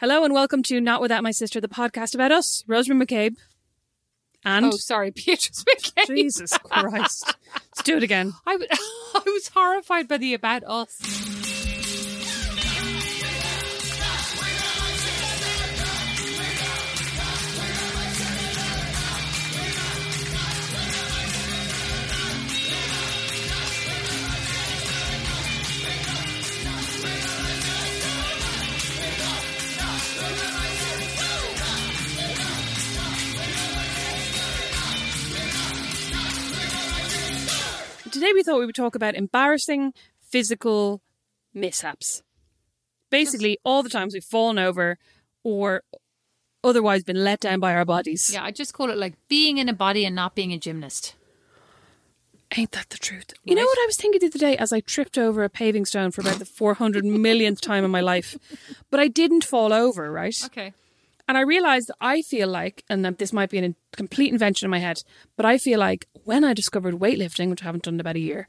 Hello and welcome to Not Without My Sister, the podcast about us, Rosemary Mac Cabe. And Oh, sorry, Beatrice McKay. Jesus Christ. Let's do it again. I, w- I was horrified by the about us. Today we thought we would talk about embarrassing physical mishaps. Basically, all the times we've fallen over or otherwise been let down by our bodies. Yeah, I just call it like being in a body and not being a gymnast. Ain't that the truth? You know what I was thinking the other day as I tripped over a paving stone for about the 400 millionth time in my life? But I didn't fall over, right? Okay. And I realized that I feel like, and that this might be a complete invention in my head, but I feel like when I discovered weightlifting, which I haven't done in about a year,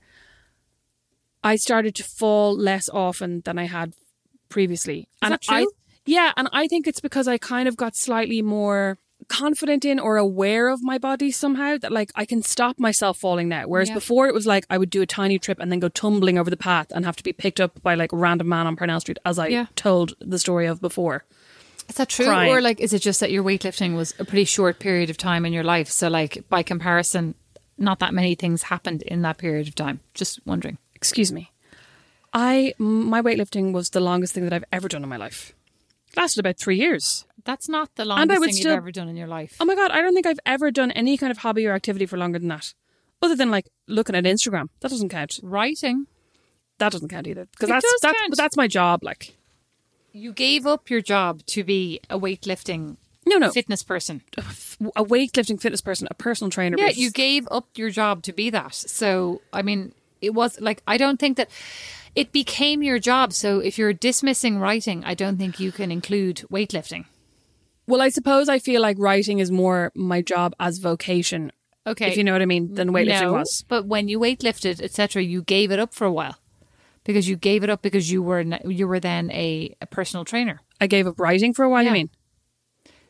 I started to fall less often than I had previously. and that true? I, yeah, and I think it's because I kind of got slightly more confident in or aware of my body somehow that like I can stop myself falling now. Whereas Yeah. before it was like I would do a tiny trip and then go tumbling over the path and have to be picked up by like random man on Parnell Street as I Yeah. told the story of before. Is that true? Crying. Or like, is it just that your weightlifting was a pretty short period of time in your life? So, like, by comparison, not that many things happened in that period of time. Just wondering. excuse me. I my weightlifting was the longest thing that I've ever done in my life. Lasted about three years. That's not the longest thing still- you've ever done in your life. Oh my god, I don't think I've ever done any kind of hobby or activity for longer than that. Other than like looking at Instagram, that doesn't count. Writing. That doesn't count either because that's that's count. but that's my job. Like You gave up your job to be a weightlifting no, no, fitness person. a weightlifting fitness person, a personal trainer. Yeah, you gave up your job to be that. So, I mean, it was like, I don't think that it became your job. So, if you're dismissing writing, I don't think you can include weightlifting. Well, I suppose I feel like writing is more my job as vocation, Okay. if you know what I mean, than weightlifting no, was. But when you weightlifted, etc., you gave it up for a while because you gave it up because you were you were then a, a personal trainer. I gave up writing for a while. Yeah. You mean?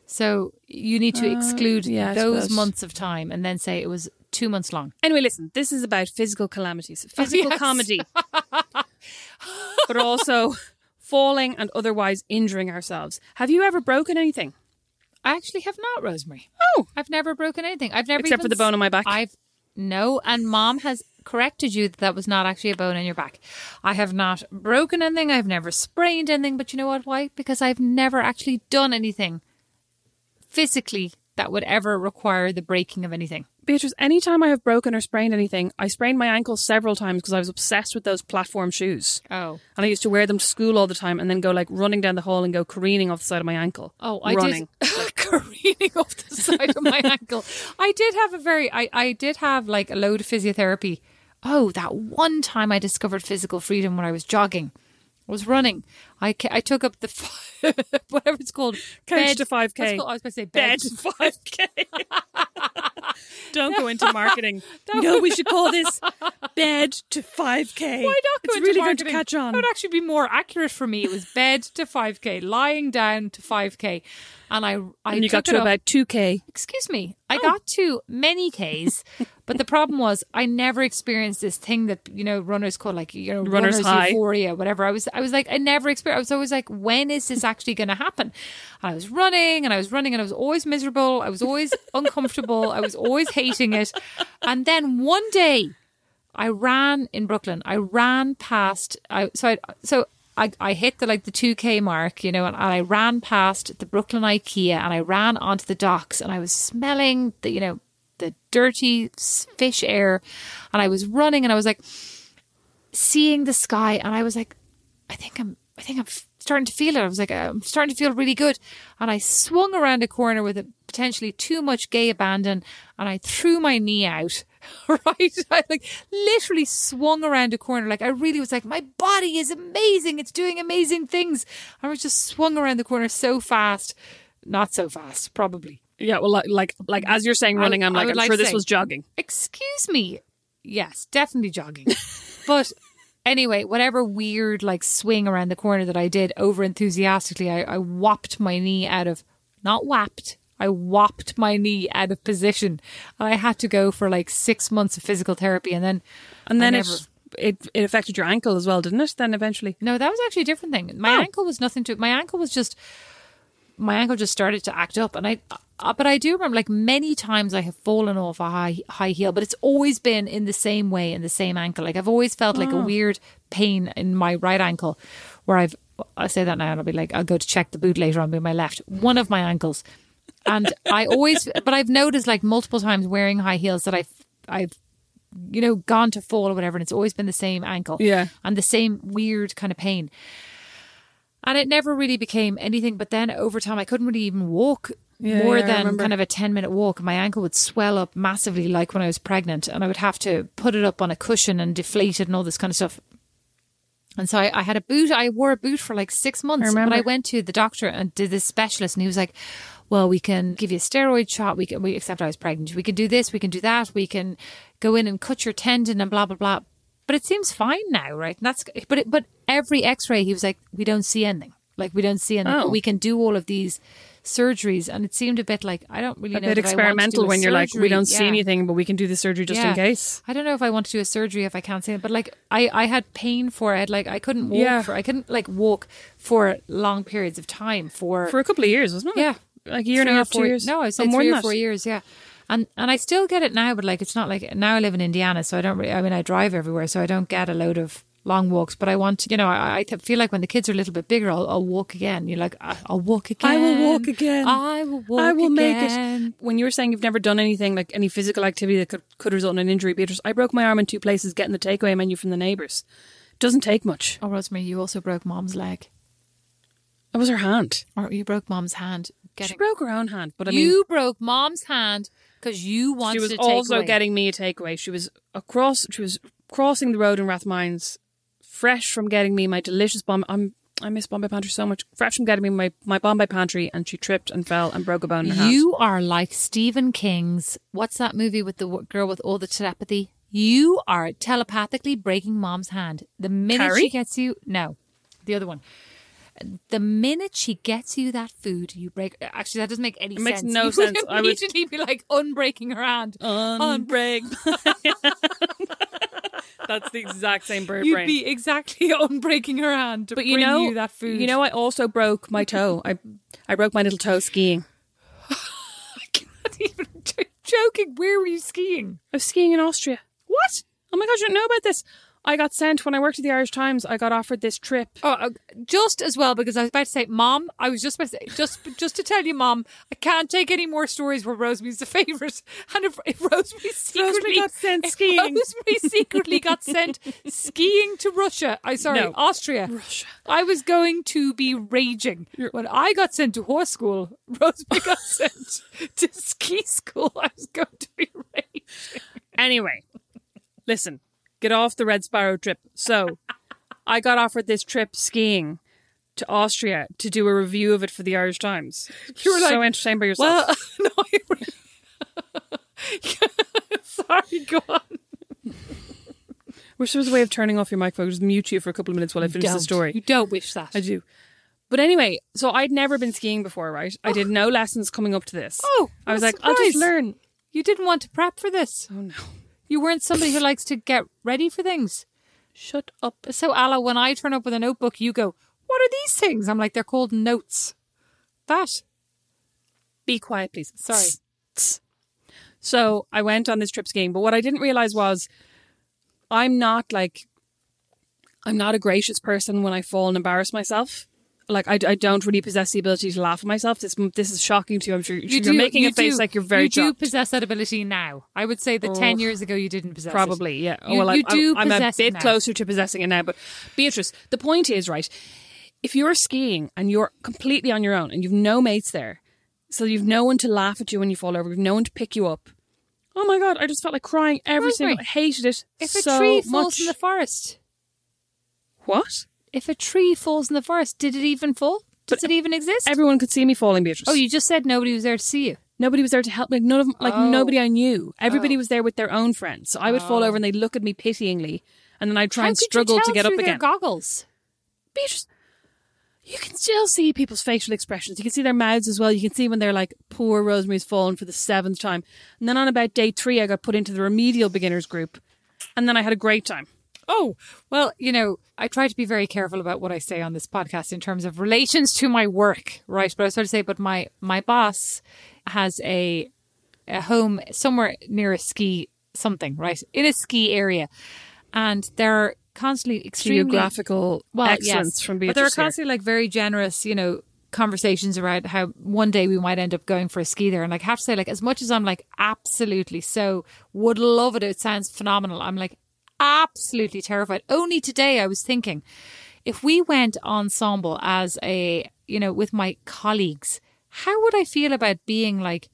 So you need to exclude Uh, yeah, those months of time and then say it was two months long. Anyway, listen, this is about physical calamities, physical yes. comedy, but also falling and otherwise injuring ourselves. Have you ever broken anything? I actually have not, Rosemary. Oh, I've never broken anything. I've never Except for the bone on my back? I've no, and Mom has corrected you that that was not actually a bone in your back. I have not broken anything. I've never sprained anything. But you know what? Why? Because I've never actually done anything physically that would ever require the breaking of anything. Beatrice, anytime I have broken or sprained anything, I sprained my ankle several times because I was obsessed with those platform shoes. Oh, And I used to wear them to school all the time and then go like running down the hall and go careening off the side of my ankle. oh, I running. did careening off the side of my ankle. I did have a very, I, I did have like a load of physiotherapy. Oh, that one time I discovered physical freedom when I was jogging. I was running. I, I took up the f- whatever it's called Couch to 5K. What's it called? I was going to say Bed bed. to 5K. Don't go into marketing. no, we should call this bed to 5K. Why not go It's into really going to catch on. That would actually be more accurate for me. It was bed to 5k, lying down to 5k, and I I And you got to it about 2K. Excuse me. I oh. got to many Ks, but the problem was I never experienced this thing that you know runners call like you know Runner's runners high. euphoria, whatever. I was I was like I never experienced. I was always like, when is this actually going to happen? And I was running and I was running and I was always miserable. I was always uncomfortable. I was always hating it. And then one day, I ran in Brooklyn. I ran past. I so I so. I, I hit the like the 2k mark you know and, I ran past the Brooklyn IKEA and I ran onto the docks and I was smelling the you know the dirty fish air and I was running and I was like seeing the sky and I was like I think I'm I think I'm starting to feel it. I was like I'm starting to feel really good. And I swung around a corner with a potentially too much gay abandon and I threw my knee out right? I like literally swung around a corner. Like I really was like my body is amazing. It's doing amazing things. I was just swung around the corner so fast. Not so fast probably Yeah, well, like, like, like as you're saying running, I'm like, I'm like sure this say- was jogging. excuse me yes definitely jogging but Anyway, whatever weird like swing around the corner that I did over enthusiastically, I, I whopped my knee out of not whapped. I whopped my knee out of position. And I had to go for like six months of physical therapy and then And then I it, never- it it affected your ankle as well, didn't it? Then eventually. No, that was actually a different thing. My Oh. ankle was nothing to my ankle was just my ankle just started to act up and I Uh, but I do remember like many times I have fallen off a high high heel, but it's always been in the same way in the same ankle. Like I've always felt like a oh. weird pain in my right ankle where I've I say that now and I'll be like I'll go to check the boot later on with my left. One of my ankles. And I always but I've noticed like multiple times wearing high heels that I've I've you know gone to fall or whatever and it's always been the same ankle Yeah. and the same weird kind of pain. And it never really became anything. But then over time, I couldn't really even walk Yeah, more yeah, than kind of a 10 minute walk. My ankle would swell up massively, like when I was pregnant, and I would have to put it up on a cushion and deflate it and all this kind of stuff. And so I, I had a boot. I wore a boot for like six months. remember. But I went to the doctor and did this specialist, and he was like, "Well, we can give you a steroid shot. We can, we except I was pregnant. We can do this. We can do that. We can go in and cut your tendon and blah blah blah." But it seems fine now, right? And that's but it, but every X-ray, he was like, "We don't see anything. Like we don't see anything. Oh. We can do all of these." Surgeries and it seemed a bit like I don't really know. A know bit that I want to experimental a when you're like, we don't see anything, but we can do the surgery just in case. I don't know if I want to do a surgery if I can't see it, but like I, I had pain for it. Like I couldn't walk Yeah. for I couldn't like walk for long periods of time for, For a couple of years, wasn't it? yeah Like a year and a half, two four- years. No, I Oh, more three than or that. four years. Yeah, and and I still get it now, but like it's not like now I live in Indiana, so I don't. Really, I mean, I drive everywhere, so I don't get a load of long walks. But I want, to, you know, I, I feel like when the kids are a little bit bigger, I'll, I'll walk again. You're like, I- I'll walk again. I will walk again. I will walk. I will make it. When you were saying you've never done anything like any physical activity that could, could result in an injury, Beatrice, I broke my arm in two places getting the takeaway menu from the neighbours. Doesn't take much. Oh, Rosemary, you also broke mom's leg, It was her hand. or you broke mom's hand. She broke her own hand, but I mean, you broke mom's hand because you wanted she was to also take away. getting me a takeaway. She was across. She was crossing the road in Rathmines, fresh from getting me my delicious bomb. I'm. I miss Bombay Pantry so much. Fresh from getting me my, my Bombay Pantry, and she tripped and fell and broke a bone in her hand. You are like Stephen King's. What's that movie with the w- girl with all the telepathy? You are telepathically breaking mom's hand. The minute Carrie? she gets you, no, the other one. The minute she gets you that food, you break. Actually, that doesn't make any makes sense. no you sense. Would I would- immediately be like unbreaking her hand. Unbreak. That's the exact same bird You'd brain. be exactly unbreaking her hand to but you bring know, you that food. you know, I also broke my toe. I I broke my little toe skiing. I can't even joking. Where were you skiing? I was skiing in Austria. What? Oh my god, you don't know about this? I got sent when I worked at the Irish Times. I got offered this trip. Oh, uh, just as well because I was about to say, Mom. I was just about to say, just just to tell you, Mom, I can't take any more stories where Rosemary's the favourite. And if, if Rosemary secretly got sent skiing. Rosemary secretly got sent skiing to Russia. I sorry, No. Austria. Russia. I was going to be raging when I got sent to horse school. Rosemary got sent to ski school. I was going to be raging. Anyway, listen, get off the Red Sparrow trip. So, I got offered this trip skiing to Austria to do a review of it for the Irish Times. You were so like, entertained by yourself. Well, no, I really- sorry, go on. Wish there was a way of turning off your microphone, just mute you for a couple of minutes while I finish the story. You don't wish that. I do. But anyway, so I'd never been skiing before, right? I did oh. no lessons coming up to this. Oh, I was like, a I'll just learn. You didn't want to prep for this. Oh no. You weren't somebody who likes to get ready for things. Shut up. So, Ala, when I turn up with a notebook, you go, What are these things? I'm like, They're called notes. That. Be quiet, please. Sorry. So I went on this trip skiing, but what I didn't realize was I'm not like I'm not a gracious person when I fall and embarrass myself. Like I, I don't really possess the ability to laugh at myself. This this is shocking to you. I'm sure you are making you a face do- like you're very You do possess that ability now. I would say that Oh. 10 years ago you didn't possess it. Probably, yeah. Oh, You- well, you I, do I, I'm a it bit closer to possessing it now. But Beatrice, the point is, right, if you're skiing and you're completely on your own and you've no mates there, so you've no one to laugh at you when you fall over, you've no one to pick you up. Oh my God, I just felt like crying every single I hated it If a tree falls much. in the forest, What? If a tree falls in the forest, did it even fall? Does it even exist? Everyone could see me falling, Beatrice. oh, you just said nobody was there to see you. Nobody was there to help me. None of like Oh. nobody I knew. Everybody oh. was there with their own friends. So I would fall over oh. and they'd look at me pityingly and then I'd try How and struggle to get up again. Goggles. Beatrice, you can still see people's facial expressions. You can see their mouths as well. You can see when they're like, poor Rosemary's fallen for the seventh time. And then on about day three, I got put into the remedial beginners group. And then I had a great time. Oh, well, you know, I try to be very careful about what I say on this podcast in terms of relations to my work, right? But I was going to say, but my my boss has a a home somewhere near a ski something, right? In a ski area. And they're constantly extremely Geographical well, excellence yes, from But there are constantly like very generous, you know, conversations around how one day we might end up going for a ski there. And like, I have to say, like, as much as I'm like absolutely so would love it, it sounds phenomenal. I'm like absolutely terrified. Only today I was thinking, if we went ensemble as a, you know, with my colleagues, how would I feel about being like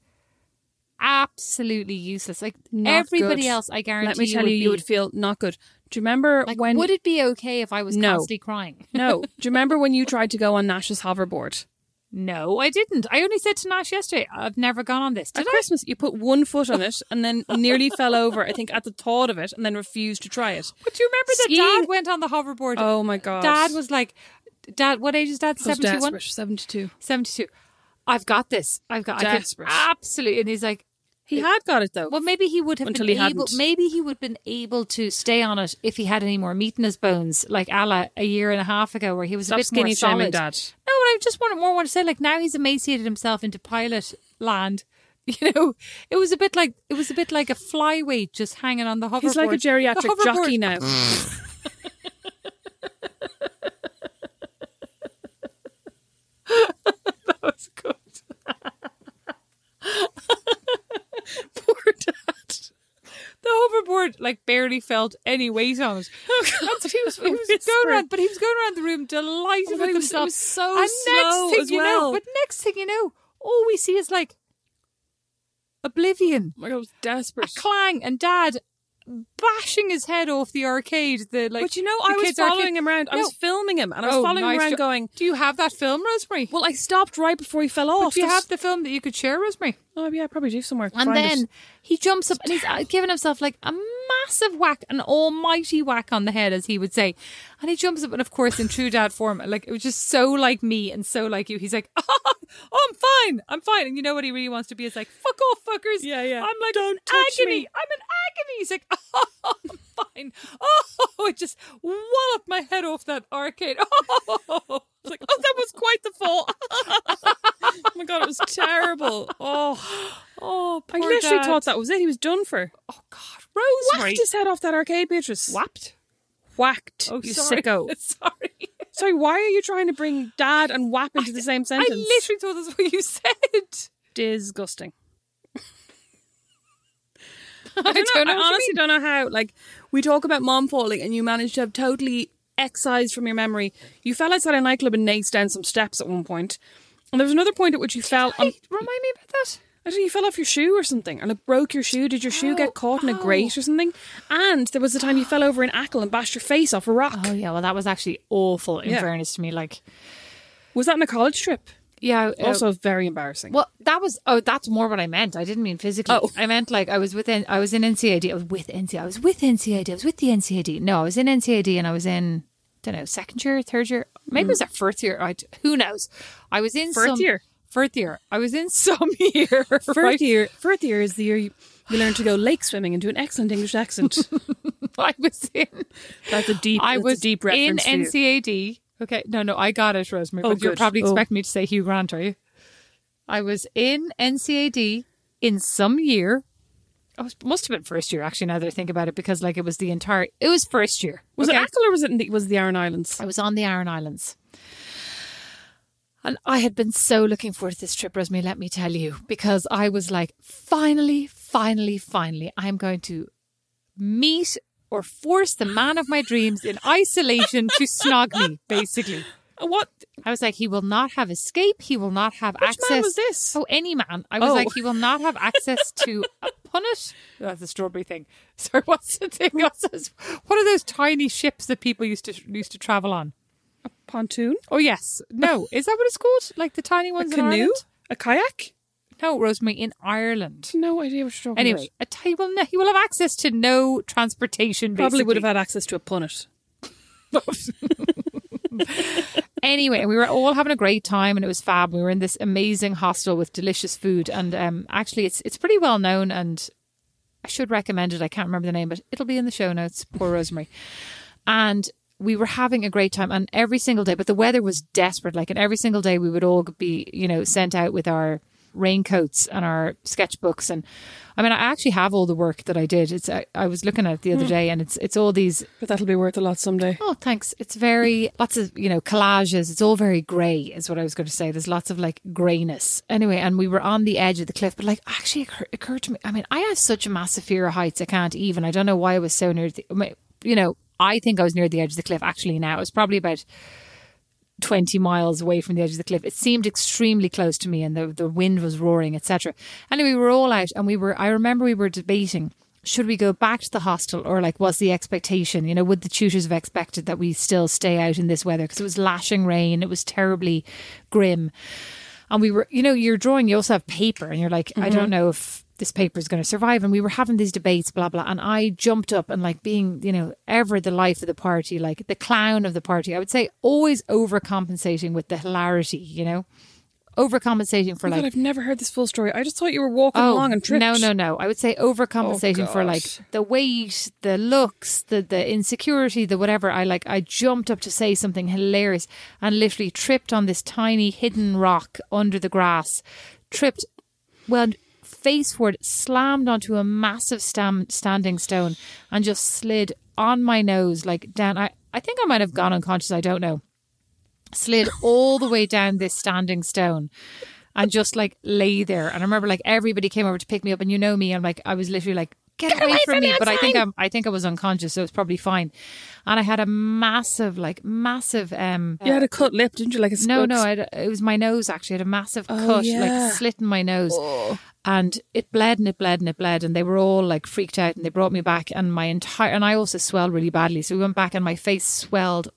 absolutely useless? Like Not everybody good. else, I guarantee. Let me tell you, you be- would feel not good. Do you remember like, when? would it be okay if I was No. constantly crying? no. Do you remember when you tried to go on Nash's hoverboard No, I didn't. I only said to Nash yesterday, I've never gone on this. Did at I? Christmas? You put one foot on it and then nearly fell over. I think at the thought of it, and then refused to try it. But do you remember that Dad went on the hoverboard? Oh my god! Dad was like, Dad, what age is Dad? I 71? desperate. Seventy-two. 72. I've got this. I've got I could- Desperate. Absolutely. And he's like, He had got it though. well, maybe he would have Until been he able, hadn't. maybe he would have been able to stay on it if he had any more meat in his bones, like Ala a year and a half ago, where he was Stop a bit skinny shaming, solid. Dad. No, but I just want more want to say, like now he's emaciated himself into pilot land. You know, it was a bit like it was a bit like a flyweight just hanging on the hoverboard. He's like a geriatric jockey now. That was good. Poor Dad. The hoverboard like barely felt any weight on it. Oh he was, he was going around, but he was going around the room delighted Oh, with but it was- himself. was so and slow next thing as you well. know, but next thing you know, all we see is like oblivion, Oh my god, I was a desperate. clang, and Dad bashing his head off the arcade. The like, but you know, I was following arcade. him around. I No. was filming him, and I was Oh, following nice him around, jo- going, Do you have that film, Rosemary? "Well, I stopped right before he fell But off." do you have the film that you could share, Rosemary? Oh yeah, I probably do somewhere. And then it. He jumps up and he's uh, giving himself like a massive whack, an almighty whack on the head, as he would say. And he jumps up, and of course, in true dad form, like it was just so like me and so like you. He's like, "Oh, I'm fine, I'm fine." And you know what he really wants to be is like, "Fuck off, fuckers." Yeah, yeah. I'm like, Don't touch agony. me. I'm in agony. He's like, "Oh, fine." Oh, it just walloped my head off that arcade. Oh, It's like, oh, that was quite the fall. oh my god, it was terrible. Oh, oh, I literally Dad. thought that was it. He was done for. Oh God, Rosemary. Whacked his head off that arcade, Beatrice. Whapped. Whacked. Oh, you sorry. sicko. Sorry. Sorry, why are you trying to bring dad and whap into the same sentence? I literally thought that's what you said. disgusting. I I, don't know, know I honestly don't know how. Like, we talk about mom falling, and you managed to have totally excised from your memory. You fell outside a nightclub and naced down some steps at one point. and there was another point at which you fell. On, remind me about that. I don't know, you fell off your shoe or something, and it broke your shoe. Did your shoe Oh, get caught in a oh. grate or something? And there was a time you fell over an Achill and bashed your face off a rock. Oh yeah, well that was actually awful. In Yeah. fairness to me, like Was that in a college trip? Yeah, uh, Also very embarrassing. well that was oh that's more what I meant. I didn't mean physically. Oh. I meant like I was with N- I was in NCAD. I was with NCAD. I was with NCAD. I was with the NCAD. No, I was in NCAD and I was in don't know second year, third year, maybe it was a first year. I, who knows? I was in First some, year? First year. I was in some year. First right? year, first year is the year you, you learn to go lake swimming and do an excellent English accent. I was in. That's a deep. I was deep in reference. you. NCAD. Okay, no, no, I got it, Rosemary. Oh, but you're probably Oh. expecting me to say Hugh Grant, are you? I was in NCAD in some year. Oh, I was, must have been first year, actually. Now that I think about it, because like it was the entire. It was first year. Was okay? it Achill or was it in the, was it the Aran Islands? I was on the Aran Islands. And I had been so looking forward to this trip, Rosemary, let me tell you, because I was like, finally, finally, finally, I'm going to meet or force the man of my dreams in isolation to snog me, basically. What? I was like, he will not have escape. He will not have Which access. man was this? Oh, any man. I was Oh. like, he will not have access to a punnet. That's a strawberry thing. Sorry, what's the thing? What are those tiny ships that people used to used to travel on? A pontoon? Oh yes, no. Is that what it's called? Like the tiny A ones in canoe? Ireland? A kayak? No, Rosemary, in Ireland. No idea what you're talking Anyway, a t- he will no, he will have access to no transportation. about. Probably would have had access to a punnet. Anyway, we were all having a great time and it was fab. We were in this amazing hostel with delicious food, and um, actually, it's it's pretty well known, and I should recommend it. I can't remember the name, but it'll be in the show notes. Poor Rosemary, and we were having a great time, and every single day. But the weather was desperate. Like, and every single day, we would all be, you know, sent out with our raincoats and our sketchbooks and I mean I actually have all the work that I did it's I, I was looking at it the other hmm. day and it's it's all these But that'll be worth a lot someday. Oh, thanks. It's very lots of you know collages. It's all very grey, is what I was going to say. There's lots of like greyness. Anyway, and we were on the edge of the cliff, but like actually it occurred, occurred to me. I mean, I have such a massive fear of heights. I can't even. I don't know why I was so near. The, you know, I think I was near the edge of the cliff. Actually, now it was probably about. 20 miles away from the edge of the cliff. It seemed extremely close to me and the, the wind was roaring, etc. Anyway, we were all out and we were, I remember we were debating should we go back to the hostel or like was the expectation you know would the tutors have expected that we still stay out in this weather because it was lashing rain it was terribly grim and we were you know you're drawing you also have paper and you're like i don't mm-hmm. know if this paper is going to survive and we were having these debates blah blah and i jumped up and like being you know ever the life of the party like the clown of the party i would say always overcompensating with the hilarity you know overcompensating for Oh like God, I've never heard this full story. I just thought you were walking oh, along and tripped. no, no, no. I would say overcompensating Oh, for like the weight, the looks, the the insecurity, the whatever. I like I jumped up to say something hilarious and literally tripped on this tiny hidden rock under the grass. Tripped well face forward, slammed onto a massive stam- standing stone and just slid on my nose like down I I think I might have gone unconscious, I don't know slid all the way down this standing stone and just like lay there. And I remember like everybody came over to pick me up, and you know me, I'm like I was literally like. Get, away, from, me! But I think I'm. I think I was unconscious, so it's probably fine. And I had a massive, like massive. um You had a cut lip, didn't you? Like a No, no, I had, it was my nose actually. I had a massive Oh, cut, yeah. like slit in my nose, and it bled and it bled and it bled, and they were all like freaked out, and they brought me back, and my entire and I also swelled really badly, so we went back, and my face swelled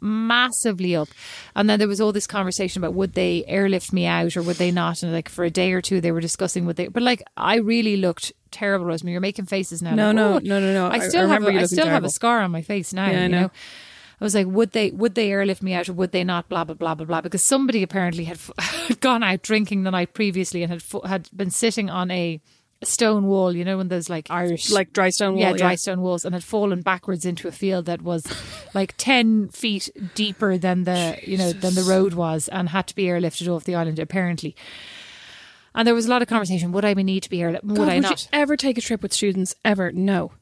massively up, and then there was all this conversation about would they airlift me out or would they not, and like for a day or two they were discussing what they, but like I really looked terrible, Rosemary. You're making faces now. No, like, no, "Oh." no, no, no. I still I have, a, I still have a scar on my face now. Yeah, I you know. know. I was like, would they would they airlift me out or would they not? Blah blah blah blah blah. Because somebody apparently had, gone out drinking the night previously and had f- had been sitting on a stone wall. You know, when there's like Irish like dry stone wall. yeah, dry stone walls, and had fallen backwards into a field that was like ten feet deeper than the you know than the road was, and had to be airlifted off the island apparently. And there was a lot of conversation: would I need to be airlifted? Would God, I would not? you ever take a trip with students? Ever? No.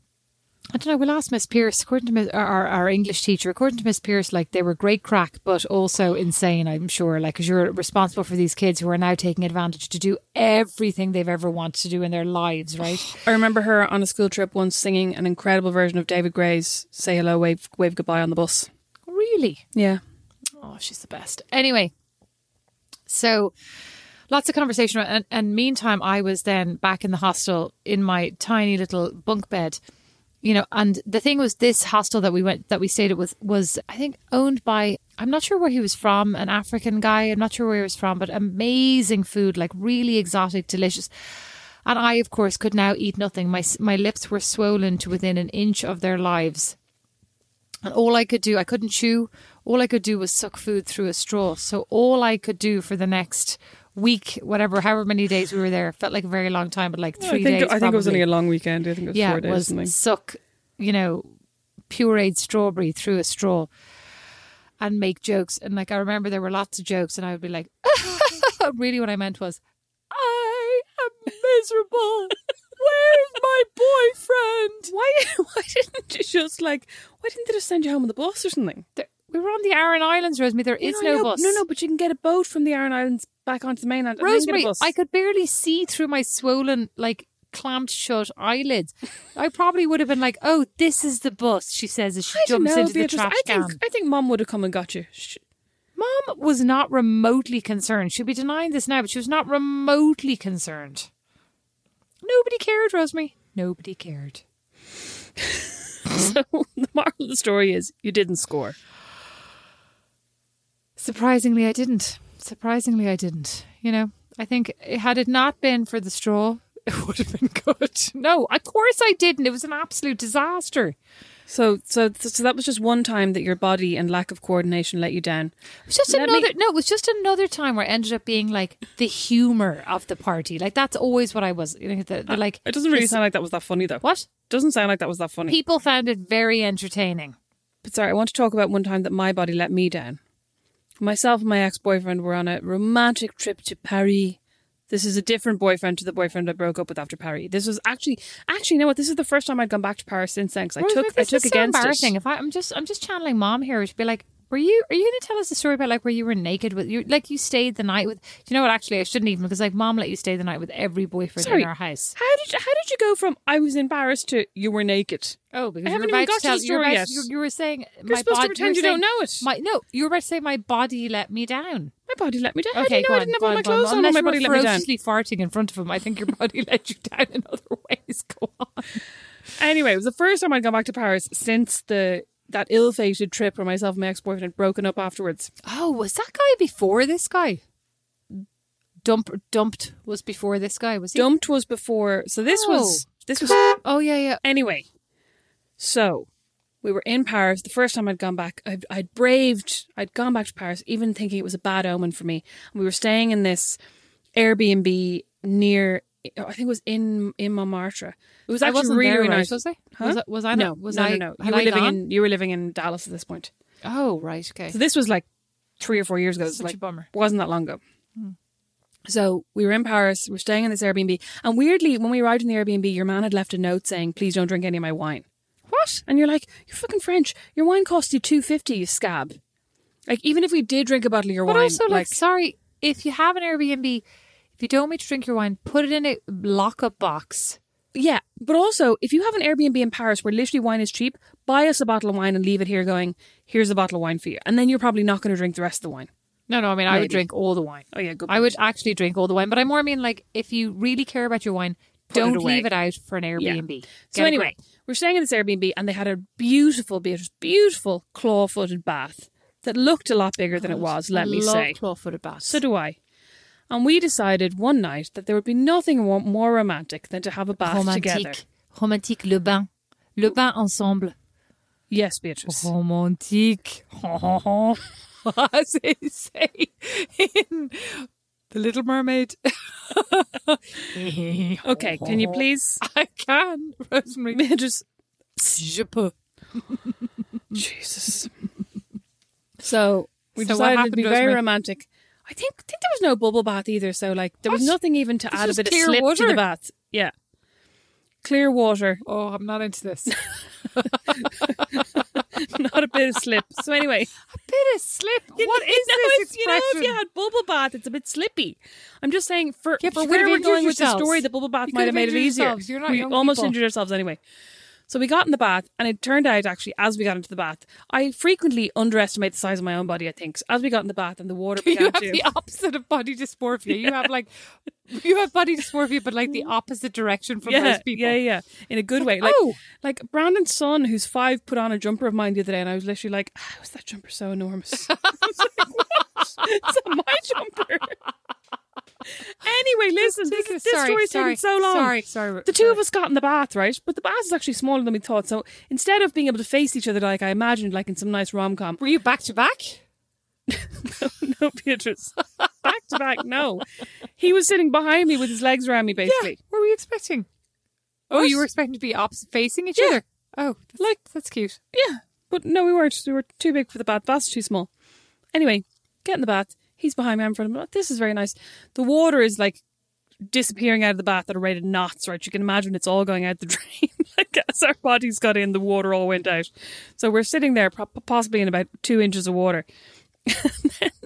I don't know. We'll ask Miss Pierce. According to our, our our English teacher, according to Miss Pierce, like they were great crack, but also insane. I'm sure, like, because you're responsible for these kids who are now taking advantage to do everything they've ever wanted to do in their lives, right? I remember her on a school trip once singing an incredible version of David Gray's "Say Hello, Wave, Wave Goodbye" on the bus. really? Yeah. Oh, she's the best. Anyway, so lots of conversation, and, and meantime, I was then back in the hostel in my tiny little bunk bed. You know, and the thing was, this hostel that we went, that we stayed at was, was I think owned by, I'm not sure where he was from, an African guy. I'm not sure where he was from, but amazing food, like really exotic, delicious. And I, of course, could now eat nothing. My my lips were swollen to within an inch of their lives. And all I could do, I couldn't chew. All I could do was suck food through a straw. So all I could do for the next week, whatever, however many days we were there, felt like a very long time, but like I three think days. I think it was only a long weekend. I think it was yeah, four it days. or was something. suck, you know, pureed strawberry through a straw, and make jokes. And like I remember, there were lots of jokes, and I would be like, really, what I meant was, I am miserable. Where's my boyfriend? Why? Why didn't you just like? Why didn't they just send you home on the bus or something? There- we were on the Aran Islands, Rosemary. There is No, no bus. No, no, but you can get a boat from the Aran Islands back onto the mainland. and then get a Rosemary. I could barely see through my swollen, like clamped shut eyelids. I probably would have been like, "Oh, this is the bus." She says as she jumps know, into the Beatrice. trash I can. think I think Mom would have come and got you. Sh- Mom was not remotely concerned. She'll be denying this now, but she was not remotely concerned. Nobody cared, Rosemary. Nobody cared. So the moral of the story is you didn't score. Surprisingly, I didn't. Surprisingly, I didn't. You know, I think had it not been for the straw, it would have been good. No, of course I didn't. It was an absolute disaster. So, so, so that was just one time that your body and lack of coordination let you down. It was just Let me- another. No, it was just another time where I ended up being like the humor of the party. Like that's always what I was. You know, the, the, ah, like It doesn't really sound like that was that funny, though. what Doesn't sound like that was that funny. people found it very entertaining. But sorry, I want to talk about one time that my body let me down. Myself and my ex boyfriend were on a romantic trip to Paris. This is a different boyfriend to the boyfriend I broke up with after Paris. This was actually, actually, you know what? This is the first time I'd gone back to Paris since then. 'cause I took, I took is so against embarrassing. it. If I, I'm just, I'm just channeling mom here. She'd be like, "Were you? Are you going to tell us the story about like where you were naked with you? Like you stayed the night with? Do you know what? Actually, I shouldn't even because like mom let you stay the night with every boyfriend Sorry. in our house. How did you, how did you go from I was embarrassed to you were naked? Oh, because I you were haven't even got to tell. the you story yet. You, you were saying You're my supposed to pretend you were don't know it. My no, you were about to say my body let me down. My body let me down. How do Okay, you know go I didn't have all my go on. clothes on? My body let me down. farting in front of him, I think your body let you down in other ways. Go on. Anyway, it was the first time I'd gone back to Paris since the that ill-fated trip where myself and my ex-boyfriend had broken up afterwards. Oh, was that guy before this guy? Dump dumped was before this guy, was he? Dumped was before, so this was oh. this was Oh yeah, yeah. anyway. So we were in Paris the first time I'd gone back. I'd, I'd braved. I'd gone back to Paris, even thinking it was a bad omen for me. And we were staying in this Airbnb near. I think it was in in Montmartre. It was I actually wasn't really there, really right, nice. Was I? Huh? Was, I, was I no, not? Was no, I? no, no. You were I living gone? in you were living in Dallas at this point. Oh right, okay. So this was like three or four years ago. It was Such like a bummer. wasn't that long ago. Hmm. So we were in Paris. We are staying in this Airbnb, and weirdly, when we arrived in the Airbnb, your man had left a note saying, "Please don't drink any of my wine." What? And you're like, "You're fucking French. Your wine cost you two fifty. You scab." Like even if we did drink a bottle of your wine. But also, like, like sorry, if you have an Airbnb, if you don't want me to drink your wine, put it in a lock-up box. yeah. But also, if you have an Airbnb in Paris where literally wine is cheap, buy us a bottle of wine and leave it here, going, "Here's a bottle of wine for you," and then you're probably not going to drink the rest of the wine. No, no. I mean, I would drink all the wine. Oh yeah, good. I would actually drink all the wine, but I more mean like if you really care about your wine, it don't away. leave it out for an Airbnb. So anyway, we're staying in this Airbnb, and they had a beautiful, beautiful, beautiful claw-footed bath that looked a lot bigger than it was. Let I me love say. claw-footed baths. So do I. And we decided one night that there would be nothing more, romantic than to have a bath together. romantique, romantique, le bain, le bain ensemble. Yes, Beatrice. Romantique, as they say in The Little Mermaid. Okay, can you please, I can, Rosemary. Beatrice? Je peux. Jesus. So we So decided it'd be very Rosemary? romantic. I think think there was no bubble bath either, so like there was What? nothing even to This add a bit of slip to the bath. Yeah, clear water, Oh, I'm not into this. not a bit of slip. So anyway, a Bit of slip. What is you know, this if, you know, if you had bubble bath, it's a bit slippy. I'm just saying for, Yeah, for where we're going with the story, the bubble bath might have made it easier. You're not we almost people. injured ourselves anyway. So we got in the bath, and it turned out actually, as we got into the bath, I frequently underestimate the size of my own body. I think so as we got in the bath and the water you have to. the opposite of body dysmorphia. You have like you have body dysmorphia, but like the opposite direction from yeah, most people. yeah, yeah, in a good way. Like, oh. like Brandon's son, who's five, put on a jumper of mine the other day, and I was literally like, ah, "How is that jumper so enormous?" I was like, what? It's my jumper. Anyway, listen, this, this sorry, story's sorry, taking so long. Sorry, sorry. The two of us got in the bath, right? But the bath is actually smaller than we thought. So instead of being able to face each other like I imagined, like in some nice rom com, Were you back to back? no, Beatrice, back to back, no. He was sitting behind me with his legs around me, basically. What were you expecting? Oh, What? you were expecting to be opposite facing each Yeah. other. Oh, that's, like that's cute. Yeah, but no, we weren't. We were too big for the bath. Bath's too small. Anyway, get in the bath. He's behind me. I'm in front of him. This is very nice. The water is like disappearing out of the bath at a rate of knots, right? You can imagine it's all going out the drain. like as our bodies got in, the water all went out. So we're sitting there, possibly in about two inches of water.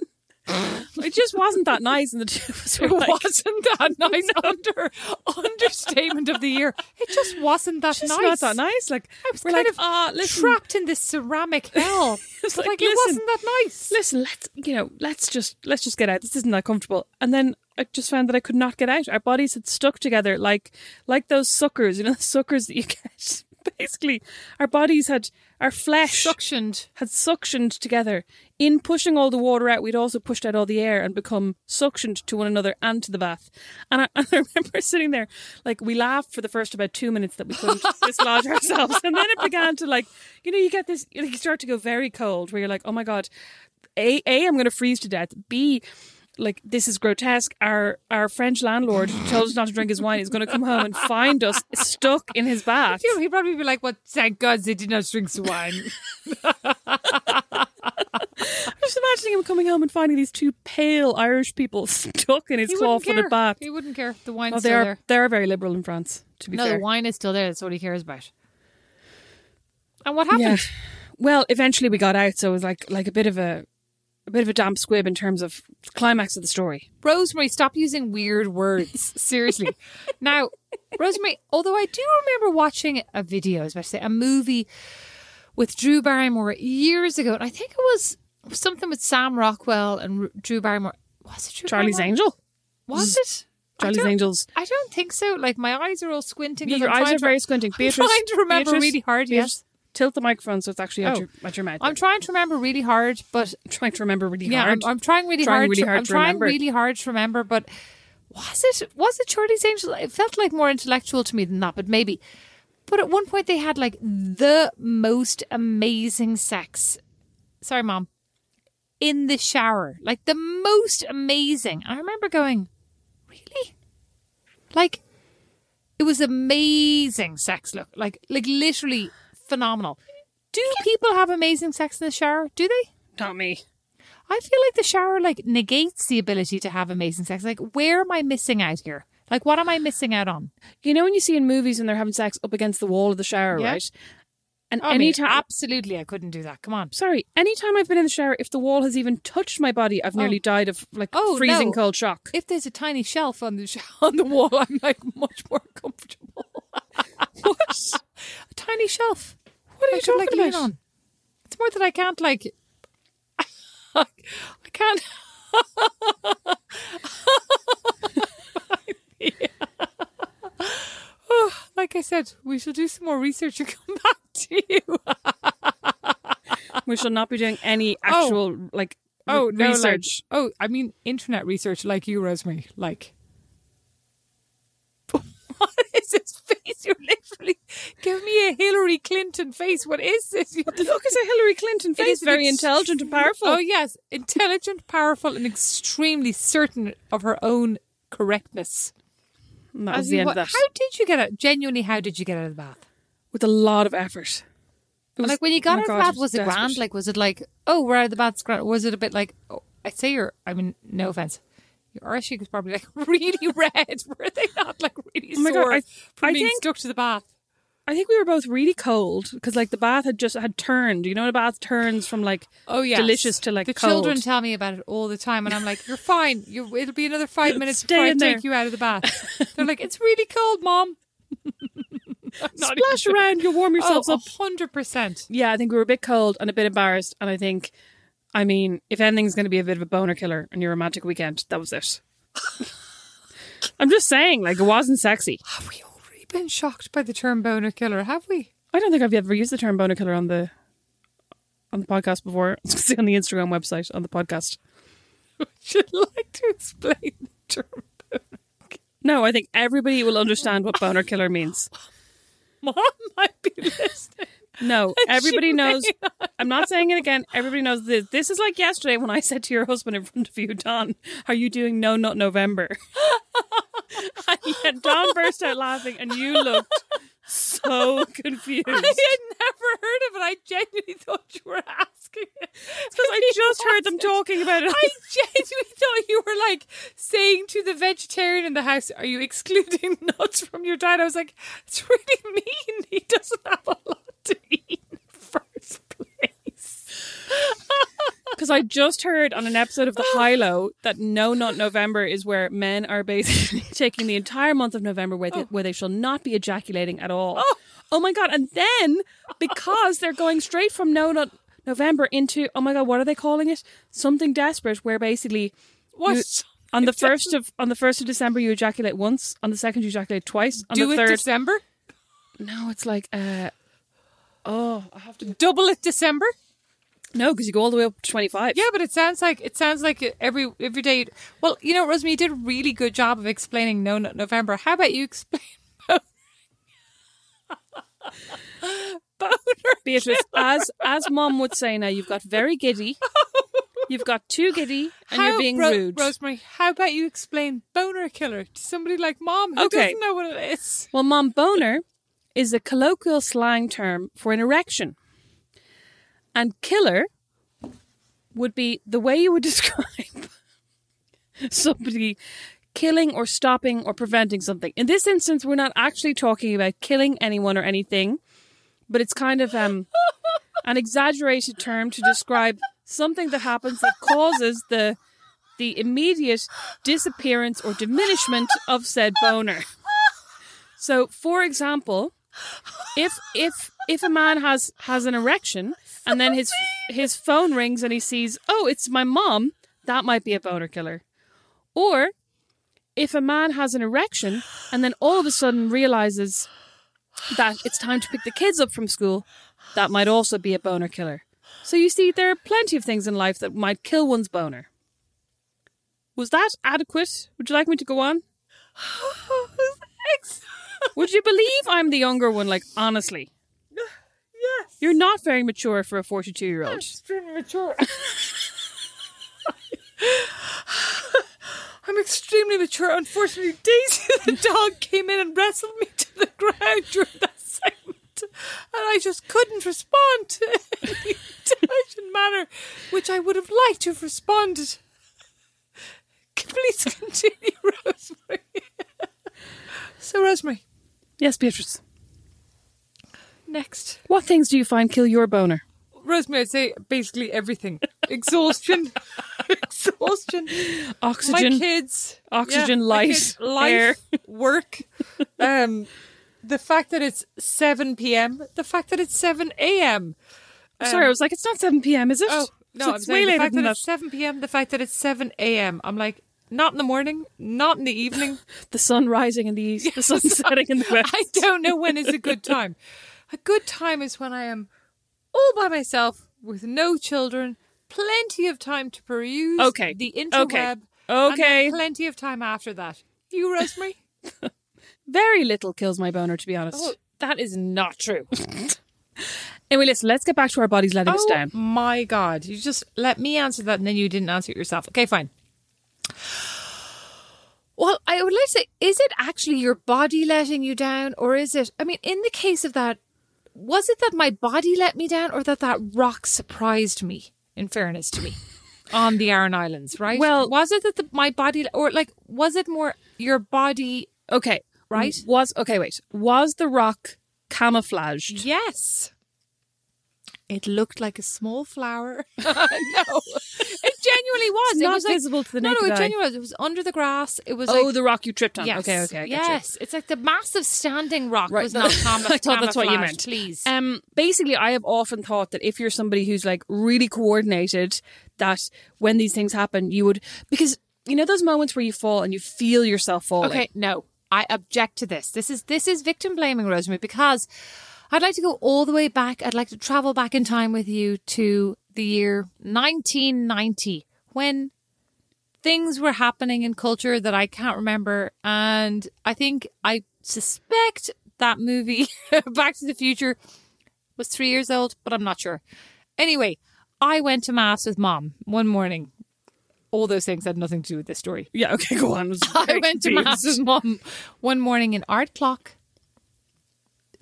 it just wasn't that nice, and the two of us were It like, wasn't that nice under understatement of the year. It just wasn't that "Just nice. not that nice." Like I was we're kind like, of "Ah, listen, trapped in this ceramic hell. It's like, like, it wasn't that nice. listen, let's you know, let's just let's just get out. This isn't that comfortable. And then I just found that I could not get out. Our bodies had stuck together like like those suckers, you know, the suckers that you get basically our bodies had our flesh Suctioned. had suctioned together. In pushing all the water out, we'd also pushed out all the air and become suctioned to one another and to the bath. And I, and I remember sitting there, like we laughed for the first about two minutes that we couldn't dislodge ourselves, and then it began to like, you know, you get this, you start to go very cold, where you're like, oh my god, a, a, I'm going to freeze to death. B, like this is grotesque. Our our French landlord who told us not to drink his wine is going to come home and find us stuck in his bath. You know, he'd probably be like, "What? Thank God they did not drink the wine." I'm just imagining him coming home and finding these two pale Irish people stuck in his He claw-footed bath. He wouldn't care. The wine's Oh, still are there. they are very liberal in France. To be fair. No, fair, the wine is still there. That's what he cares about. And what happened? Yeah. Well, eventually we got out, so it was like like a bit of a a bit of a damp squib in terms of climax of the story. Rosemary, stop using weird words. Seriously. now, Rosemary, although I do remember watching a video, I was about to say, a movie with Drew Barrymore years ago, and I think it was something with Sam Rockwell and Drew Barrymore. Was it Drew Charlie's Barrymore? Angel, Was it? Charlie's don't- Angels. I don't think so. Like my eyes are all squinting. Your eyes are very squinting. I'm trying to remember Beatrice, really hard. Beatrice, Yes, Tilt the microphone so it's actually at Oh. your at your mouth. I'm trying to remember really hard, but I'm trying to remember really yeah, I'm, hard. I'm trying really Trying hard. really to, hard I'm trying remember. really hard to remember, but was it was it Charlie's Angels? It felt like more intellectual to me than that, but maybe. But at one point they had like the most amazing sex. Sorry, mom. In the shower, like the most amazing. I remember going, really, like it was amazing sex. Look, like like literally phenomenal. Do people have amazing sex in the shower? Do they? Not me. I feel like the shower like negates the ability to have amazing sex. Like, where am I missing out here? Like, what am I missing out on? You know when you see in movies when they're having sex up against the wall of the shower, Yeah. right? And I mean, anytime, absolutely, I couldn't do that. Come on. sorry, anytime I've been in the shower, if the wall has even touched my body, I've nearly oh. died of like Oh, freezing no. cold shock. If there's a tiny shelf on the sh- on the wall, I'm like much more comfortable. what? A tiny shelf. What are I you like, talking lean about? on. It's more that I can't like. I can't. Oh, like I said, we shall do some more research and come back to you. We shall not be doing any oh. actual like re- Oh no, like, research. oh, I mean internet research, like you, Rosemary. Like, what is this face? You're literally give me a Hillary Clinton face. What is this? The Look, is a Hillary Clinton face, is an very ex- intelligent and powerful. Oh yes, intelligent, powerful, and extremely certain of her own correctness. And that was the end what- of that. How did you get out? Genuinely, how did you get out of the bath? With a lot of effort. It was- like when you oh got oh out of the bath, was it desperate. grand? Like, was it like, oh, we're out of the bath, grand? Was it a bit like, oh, I'd say your, I mean, no offense, your arse cheek was probably like really red. Were they not like really Oh my God, sore I- from I being think- stuck to the bath? I think we were both really cold because like the bath had just had turned. You know, the bath turns from like Oh yeah, delicious to like the cold. children tell me about it all the time, and I'm like, "You're fine. You, it'll be another five minutes Stay before I in take you out of the bath." They're like, "It's really cold, mom." Splash around, you'll warm yourselves Oh, up. hundred percent. Yeah, I think we were a bit cold and a bit embarrassed. And I think, I mean, if anything's going to be a bit of a boner killer on your romantic weekend, that was it. I'm just saying, like, it wasn't sexy. Have we already been shocked by the term boner killer? Have we? I don't think I've ever used the term boner killer on the on the podcast before. See on the Instagram website on the podcast. Would you like to explain the term. No, I think everybody will understand what boner killer means. Mom might be listening. No, everybody knows. I'm not saying it again. Everybody knows this. This is like yesterday when I said to your husband in front of you, Don, "Are you doing No Nut November?" and Don burst out laughing, and you looked so confused. I had never heard of it. I genuinely thought you were asking it. Because I just heard them talking about it. I genuinely thought you were like saying to the vegetarian in the house, "Are you excluding nuts from your diet?" I was like, "It's really mean. He doesn't have a lot to eat in the first place." Because I just heard on an episode of The High Low that No Nut November is where men are basically taking the entire month of November where they, where they shall not be ejaculating at all. Oh. my God. And then because they're going straight from No Nut November into, oh my God, what are they calling it? Something desperate where basically What? you- on the first of on the first of December you ejaculate once, on the second you ejaculate twice, on Do the it third December? No, it's like uh oh, I have to Double it December. No because you go all the way up to twenty five. Yeah, but it sounds like it sounds like every every day. Well, you know, Rosemary, you did a really good job of explaining No November. How about you explain boner? Beatrice, as as mom would say now, you've got very giddy. You've got too giddy, and How- you're being Ro- rude. Rosemary, how about you explain boner killer to somebody like mom who Okay. doesn't know what it is? Well, mom, boner is a colloquial slang term for an erection, and killer would be the way you would describe somebody killing or stopping or preventing something. In this instance, we're not actually talking about killing anyone or anything, but it's kind of um, an exaggerated term to describe something that happens that causes the the immediate disappearance or diminishment of said boner. So, for example, if if if a man has has an erection and then his his phone rings and he sees, oh, it's my mom, that might be a boner killer. Or if a man has an erection and then all of a sudden realizes that it's time to pick the kids up from school, that might also be a boner killer. So you see, there are plenty of things in life that might kill one's boner. Was that adequate? Would you like me to go on? Would you believe I'm the younger one? Like, honestly. Yes. You're not very mature for a 42 year old. extremely mature. I'm extremely mature. Unfortunately, Daisy the dog came in and wrestled me to the ground during that segment. And I just couldn't respond to any intelligent manner, which I would have liked to have responded. Please continue, Rosemary. so, Rosemary, Yes, Beatrice. Next. What things do you find kill your boner? Rosemary, I'd say basically everything. Exhaustion. Exhaustion. Oxygen. My kids. Oxygen, my light, kids, life, air. work. Um, the fact that it's 7 p.m., the fact that it's 7 a.m. Sorry, I was like, it's not 7 p.m., is it? Oh, no, So I'm it's saying way the fact than that, that. it's 7 p.m., the fact that it's 7 a.m. I'm like, not in the morning, not in the evening. The sun rising in the east, the sun setting in the west. I don't know when is a good time. A good time is when I am all by myself with no children, plenty of time to peruse Okay. the interweb. Okay. Okay. plenty of time after that. You, Rosemary? Very little kills my boner, to be honest. oh, that is not true. Anyway, listen, let's get back to our bodies letting us oh down. my God. You just let me answer that and then you didn't answer it yourself. Okay, fine. Well, I would like to say, is it actually your body letting you down? Or is it, I mean, in the case of that, was it that my body let me down or that that rock surprised me, in fairness to me, on the Aran Islands, right? Well- was it that the, my body, or like, was it more your body? Okay. Right. Was, okay, wait. Was the rock camouflaged? Yes. It looked like a small flower. no, it genuinely was. It's it not was like, visible to the no, naked no, no, it genuinely was. It was under the grass. It was Oh, like the rock you tripped on. yes, Okay, okay, I get you. yes. It's like the massive standing rock Right. was not cam- I thought that's what you meant. Please, Um, basically, I have often thought that if you're somebody who's like really coordinated, that when these things happen, you would because you know those moments where you fall and you feel yourself falling. Okay, no, I object to this. This is this is victim blaming, Rosemary, because I'd like to go all the way back. I'd like to travel back in time with you to the year 1990 when things were happening in culture that I can't remember, and I think I suspect that movie Back to the Future was three years old, but I'm not sure. Anyway, I went to mass with mom one morning. All those things had nothing to do with this story. Yeah. Okay. Go on. I went to mass with mom one morning in Ardclough.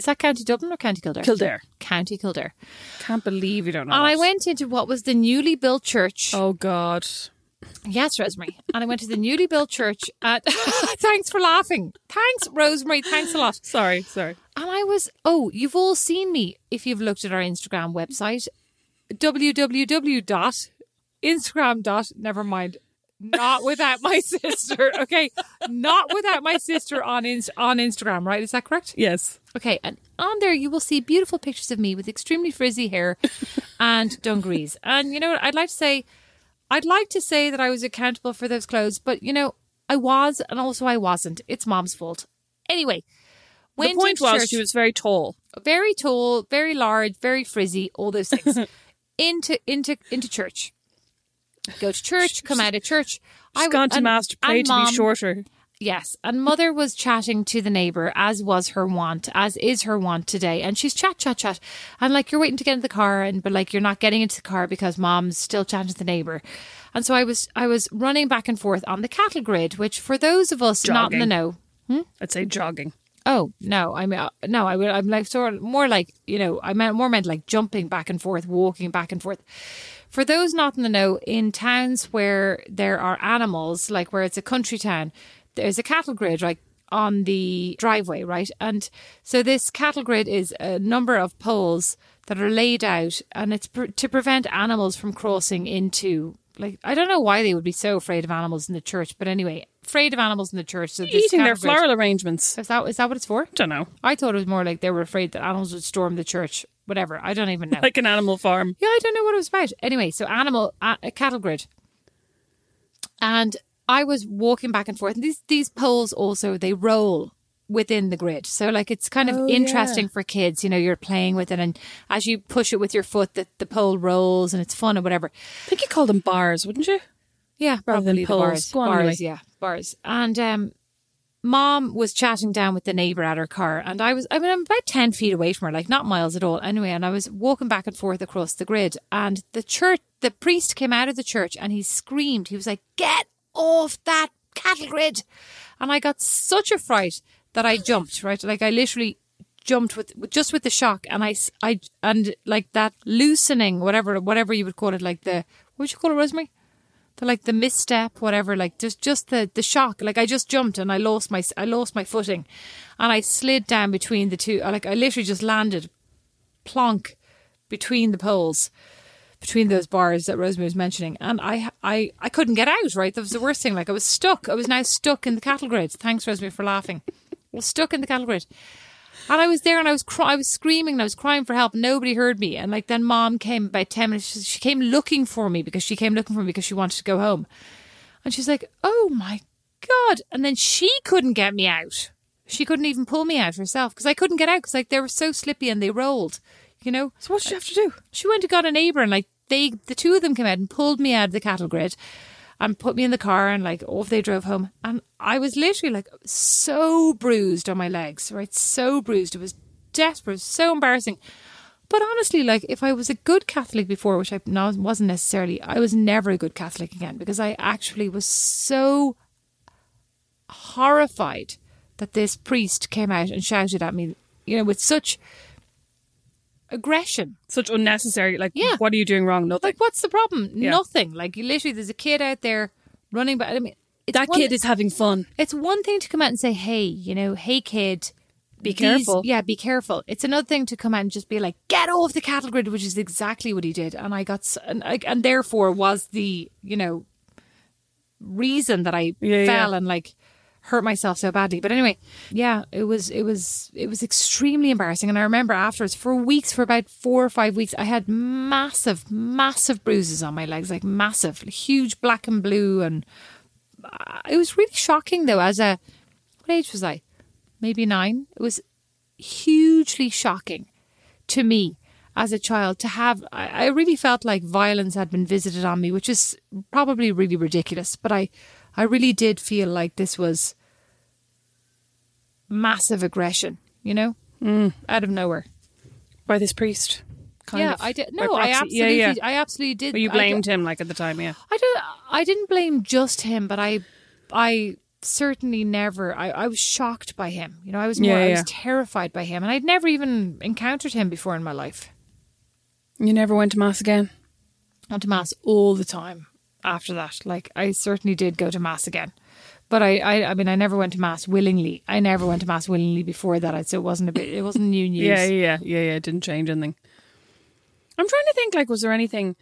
Is that County Dublin or County Kildare? Kildare. County Kildare. Can't believe you don't know. And I went into what was the newly built church. Oh God. Yes, Rosemary. And I went to the newly built church at. Thanks for laughing. Thanks, Rosemary. Thanks a lot. Sorry. Sorry. And I was, oh, you've all seen me if you've looked at our Instagram website, www.instagram. dot Never mind. Not without my sister. Okay. Not without my sister on Inst- on Instagram, right? Is that correct? Yes. Okay. And on there, you will see beautiful pictures of me with extremely frizzy hair and dungarees. And you know what? I'd like to say, I'd like to say that I was accountable for those clothes, but you know, I was and also I wasn't. It's mom's fault. Anyway, the point was church, she was very tall. very tall, very large, very frizzy, all those things. into into into church. Go to church, come out of church. She's w- gone to and- mass to pray to mom- be shorter. Yes, and mother was chatting to the neighbor, as was her wont, as is her wont today. And she's chat, chat, chat, and like you're waiting to get into the car, and but like you're not getting into the car because mom's still chatting to the neighbor. And so I was, I was running back and forth on the cattle grid, which for those of us not in the Jogging. know, I'd say jogging. Oh no, I mean uh, no, I would. I'm like sort of more like you know, I meant more meant like jumping back and forth, walking back and forth. For those not in the know, in towns where there are animals, like where it's a country town, there's a cattle grid right on the driveway, right? And so this cattle grid is a number of poles that are laid out, and it's pr- to prevent animals from crossing into. Like I don't know why they would be so afraid of animals in the church, but anyway, afraid of animals in the church. So this Eating their floral arrangements. is that is that what it's for? don't know. I thought it was more like they were afraid that animals would storm the church. Whatever. I don't even know. Like an animal farm. yeah, I don't know what it was about. Anyway, so animal a, a cattle grid, and I was walking back and forth. And these these poles also they roll within the grid, so like it's kind of Oh, interesting yeah. for kids. You know, you're playing with it, and as you push it with your foot, the the pole rolls, and it's fun or whatever. I think you call them bars, wouldn't you? Yeah, Rather than probably the poles. bars. Go on, bars, anyway. yeah, bars. And um, mom was chatting down with the neighbour at her car, and I was, I mean, I'm about 10 feet away from her, like not miles at all. Anyway, and I was walking back and forth across the grid, and the church, the priest came out of the church and he screamed. He was like, Get off that cattle grid. And I got such a fright that I jumped, right? Like I literally jumped with, with just with the shock and I, I, and like that loosening, whatever, whatever you would call it, like the, what would you call it, Rosemary? Like the misstep, whatever, like just just the the shock. Like I just jumped and I lost my I lost my footing, and I slid down between the two. Like I literally just landed, plonk, between the poles, between those bars that Rosemary was mentioning, and I I I couldn't get out. Right, that was the worst thing. Like I was stuck. I was now stuck in the cattle grid. Thanks, Rosemary, for laughing. I was stuck in the cattle grid. And I was there and I was cry- I was screaming and I was crying for help. Nobody heard me. And like then mom came about 10 minutes. She, she came looking for me because she came looking for me because she wanted to go home. And she's like, oh my God. And then she couldn't get me out. She couldn't even pull me out herself because I couldn't get out because like they were so slippy and they rolled, you know? So what did you have to do? She went and got a neighbour and like they, the two of them came out and pulled me out of the cattle grid and put me in the car and like off they drove home. And I was literally like so bruised on my legs, right? So bruised. It was desperate, so embarrassing. But honestly, like if I was a good Catholic before, which I no, wasn't necessarily, I was never a good Catholic again because I actually was so horrified that this priest came out and shouted at me, you know, with such aggression. Such unnecessary. Like, Yeah. what are you doing wrong? Nothing. Like, what's the problem? Yeah. Nothing. Like, you literally, there's a kid out there running, but I mean, it's that one, kid is having fun. It's one thing to come out and say, "Hey, you know, hey kid, Be these- careful. Yeah, be careful. It's another thing to come out and just be like, "Get off the cattle grid," which is exactly what he did, and I got, and, I- and therefore was the, you know, reason that I Yeah, fell and like hurt myself so badly. But anyway, yeah, it was it was it was extremely embarrassing. And I remember afterwards for weeks, for about four or five weeks, I had massive, massive bruises on my legs, like massive, huge black and blue, and uh, it was really shocking though. As a what age was I? Maybe nine. It was hugely shocking to me as a child to have I, I really felt like violence had been visited on me which is probably really ridiculous but i i really did feel like this was massive aggression you know mm. out of nowhere By this priest. Kind yeah of. i did no i absolutely Yeah, yeah. i absolutely did But you blamed him, like, at the time, yeah. I don't. I didn't blame just him, but I, I certainly never. I, I was shocked by him. You know, I was more. Yeah, I was terrified by him, and I'd never even encountered him before in my life. You never went to Mass again? went to mass all the time after that. Like I certainly did go to mass again. But I, I, I mean, I never went to mass willingly. I never went to mass willingly before that. So it wasn't a bit. It wasn't new news. Yeah, yeah, yeah, yeah. It didn't change anything. I'm trying to think, like, was there anything,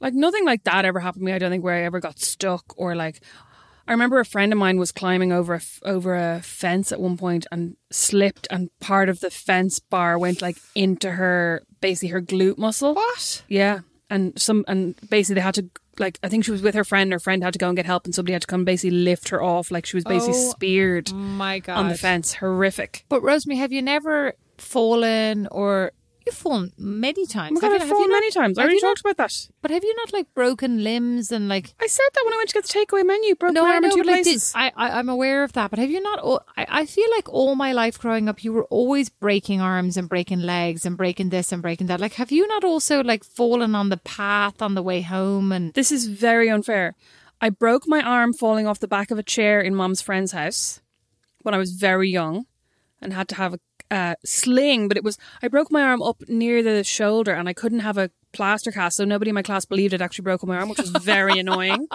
like, nothing like that ever happened to me. I don't think where I ever got stuck or like, I remember a friend of mine was climbing over a f- over a fence at one point and slipped, and part of the fence bar went like into her, basically her glute muscle. What? Yeah, and some and basically they had to like I think she was with her friend. Her friend had to go and get help, and somebody had to come basically lift her off. Like she was basically Oh speared My God. on the fence. Horrific. But Rosemary, have you never fallen or you've fallen many times? Oh God, have I've you, fallen many times. I already you not- talked about that. But have you not like broken limbs and like? I said that when I went to get the takeaway menu. Broke No, my arm in two but like, did, places. I, I I'm aware of that. But have you not? al- I I feel like all my life growing up, you were always breaking arms and breaking legs and breaking this and breaking that. Like, have you not also like fallen on the path on the way home and? This is very unfair. I broke my arm falling off the back of a chair in mom's friend's house when I was very young and had to have a uh, sling, but it was, I broke my arm up near the shoulder and I couldn't have a plaster cast. So nobody in my class believed I'd actually broken my arm, which was very annoying.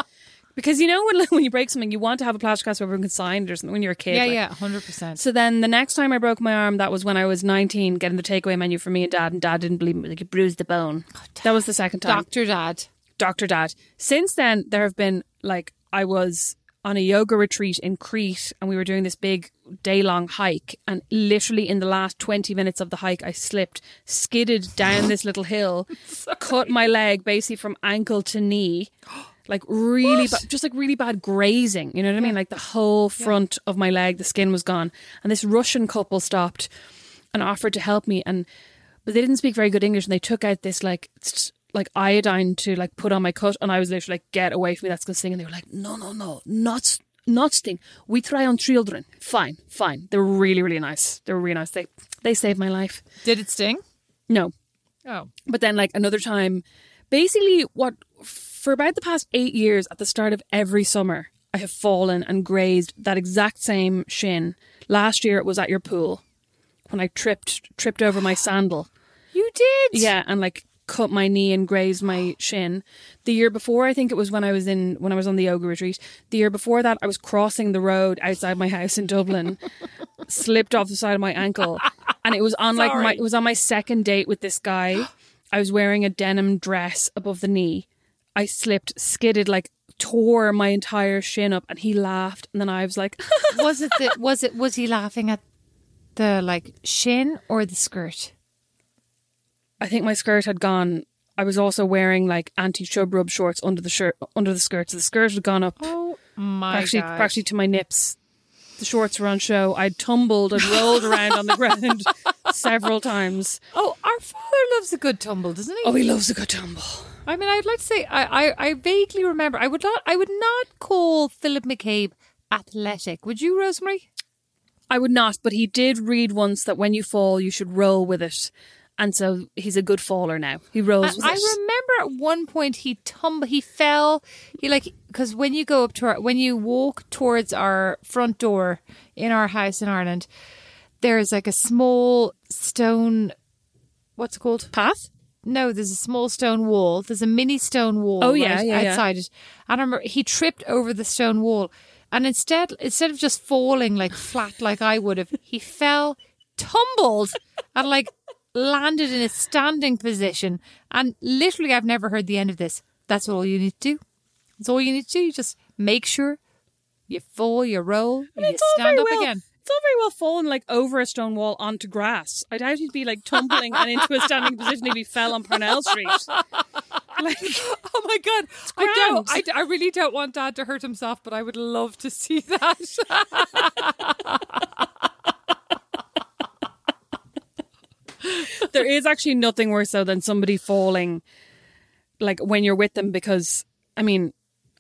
Because you know, when, when you break something, you want to have a plaster cast so everyone can sign it or something when you're a kid. Yeah, like. yeah, hundred percent. So then the next time I broke my arm, that was when I was 19, getting the takeaway menu for me and dad, and dad didn't believe me. Like, it bruised the bone. that was the second time. Doctor Dad. Dr. Dad. Since then, there have been like I was on a yoga retreat in Crete and we were doing this big day long hike. And literally in the last 20 minutes of the hike, I slipped, skidded down this little hill, cut my leg basically from ankle to knee. Like really, ba- just like really bad grazing. You know what I mean? Like the whole front of my leg, the skin was gone. And this Russian couple stopped and offered to help me. And but they didn't speak very good English, and they took out this like like iodine to like put on my cut, and I was literally like, "Get away from me! That's gonna sting." And they were like, "No, no, no, not not sting. We try on children. Fine, fine. They were really, really nice. They were really nice. They they saved my life. Did it sting? No, Oh, but then like another time, basically what for about the past eight years, at the start of every summer, I have fallen and grazed that exact same shin. Last year it was at your pool when I tripped tripped over my sandal. you did. Yeah, and like cut my knee and grazed my shin. The year before, I think it was when I was in when I was on the yoga retreat. The year before that, I was crossing the road outside my house in Dublin, slipped off the side of my ankle, and it was on like my it was on my second date with this guy. I was wearing a denim dress above the knee. I slipped, skidded, like tore my entire shin up, and he laughed, and then I was like. was it the was it was he laughing at the like shin or the skirt? I think my skirt had gone. I was also wearing like anti chub rub shorts under the shirt, under the skirt. So the skirt had gone up Oh my actually, god! actually to my nips. The shorts were on show. I tumbled and rolled around on the ground several times. oh, our father loves a good tumble, doesn't he? Oh, he loves a good tumble. I mean, I'd like to say I, I, I vaguely remember. I would not. I would not call Philip Mac Cabe athletic. Would you, Rosemary? I would not, but he did read once that when you fall, you should roll with it. And so he's a good faller now. He rolls with I it. remember at one point he tumbled, he fell. He like because when you go up to our, when you walk towards our front door in our house in Ireland, there's like a small stone. What's it called? Path? No, there's a small stone wall. There's a mini stone wall. Oh, yeah, right yeah, yeah. outside it. And I remember he tripped over the stone wall, and instead instead of just falling like flat like I would have, he fell, tumbled, and like landed in a standing position. And literally, I've never heard the end of this. That's all you need to do. That's all you need to do. You just make sure you fall, you roll, and you stand up well. again. It's all very well falling like over a stone wall onto grass. I doubt he'd be like tumbling and into a standing position if he fell on Parnell Street. Like, Oh my god! I don't. I. I really don't want Dad to hurt himself, but I would love to see that. there is actually nothing worse though than somebody falling like when you're with them because I mean,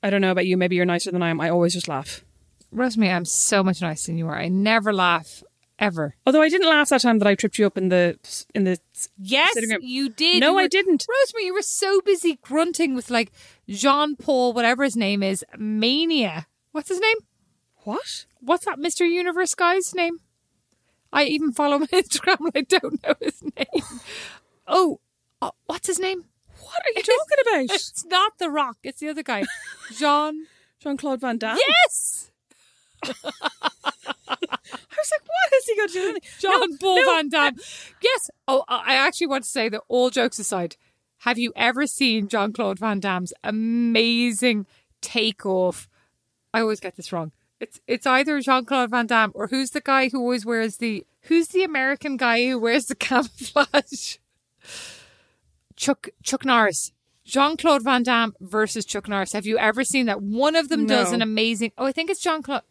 I don't know about you, maybe you're nicer than I am. I always just laugh. Rosemary, I'm so much nicer than you are. I never laugh ever. Although I didn't laugh that time that I tripped you up in the in the Yes, you did. No, You I didn't. Rosemary, you were so busy grunting with like Jean Paul, whatever his name is, mania. What's his name? What? What's that Mr. Universe guy's name? I even follow him on Instagram and I don't know his name. Oh, uh, what's his name? What are you talking about? It's not The Rock. It's the other guy. Jean. Jean Claude Van Damme? Yes! I was like, what has he got to do? with? John No, Paul no. Van Damme. Yes. Oh, I actually want to say that all jokes aside, have you ever seen John Claude Van Damme's amazing takeoff? I always get this wrong. It's it's either Jean Claude Van Damme or who's the guy who always wears the who's the American guy who wears the camouflage? Chuck Chuck Norris. Jean Claude Van Damme versus Chuck Norris. Have you ever seen that? One of them does an amazing. Oh, I think it's Jean Claude.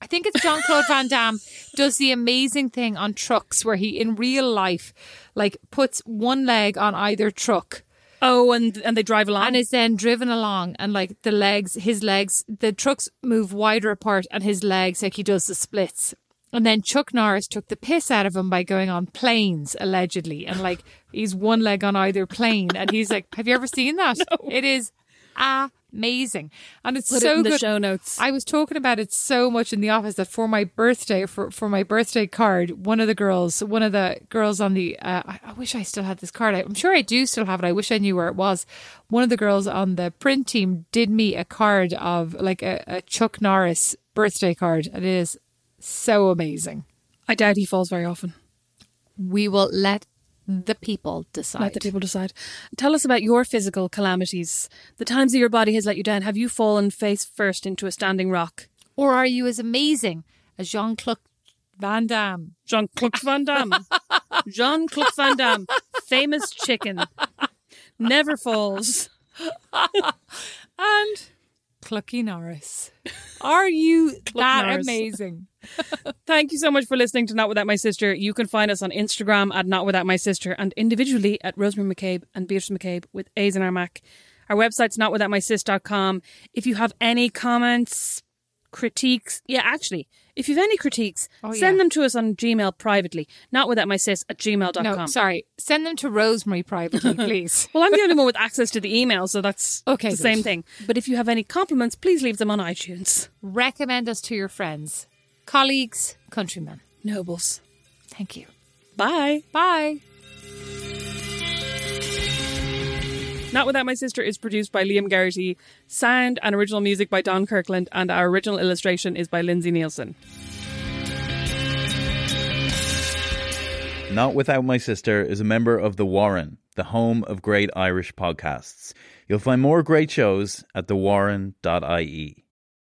I think it's Jean Claude Van Damme does the amazing thing on trucks where he in real life like puts one leg on either truck Oh, and and they drive along. and is then driven along and like the legs his legs the trucks move wider apart and his legs like he does the splits. And then Chuck Norris took the piss out of him by going on planes allegedly. And like he's one leg on either plane and he's like have you ever seen that? It is amazing and it's Put so it good show notes. I was talking about it so much in the office that for my birthday, for, for my birthday card, one of the girls, one of the girls on the, uh, I, I wish I still had this card. I, I'm sure I do still have it. I wish I knew where it was. One of the girls on the print team did me a card of like a, a Chuck Norris birthday card. And it is so amazing. I doubt he falls very often. We will let the people decide. Let the people decide. Tell us about your physical calamities. The times that your body has let you down. Have you fallen face first into a standing rock? or are you as amazing as Jean Claude Van Damme? Jean Claude Van Damme. Jean Claude Van Damme. Famous chicken. Never falls. and Clucky Norris. Are you that Norris. amazing? Thank you so much for listening to Not Without My Sister. You can find us on Instagram at Not Without My Sister and individually at Rosemary Mac Cabe and Beatrice Mac Cabe with A's in our Mac. Our website's notwithoutmysis.com. If you have any comments, critiques, yeah, actually, if you have any critiques, Oh, send them to us on Gmail privately. not without my Notwithoutmysis at gmail.com. No, sorry. Send them to Rosemary privately, please. Well, I'm the only one with access to the email, so that's Okay, the good. same thing. But if you have any compliments, please leave them on iTunes. Recommend us to your friends, colleagues, countrymen. Nobles. Thank you. Bye. Bye. Not Without My Sister is produced by Liam Geraghty. Sound and original music by Don Kirkland, and our original illustration is by Lindsay Neilson. Not Without My Sister is a member of The Warren, the home of great Irish podcasts. You'll find more great shows at thewarren.ie.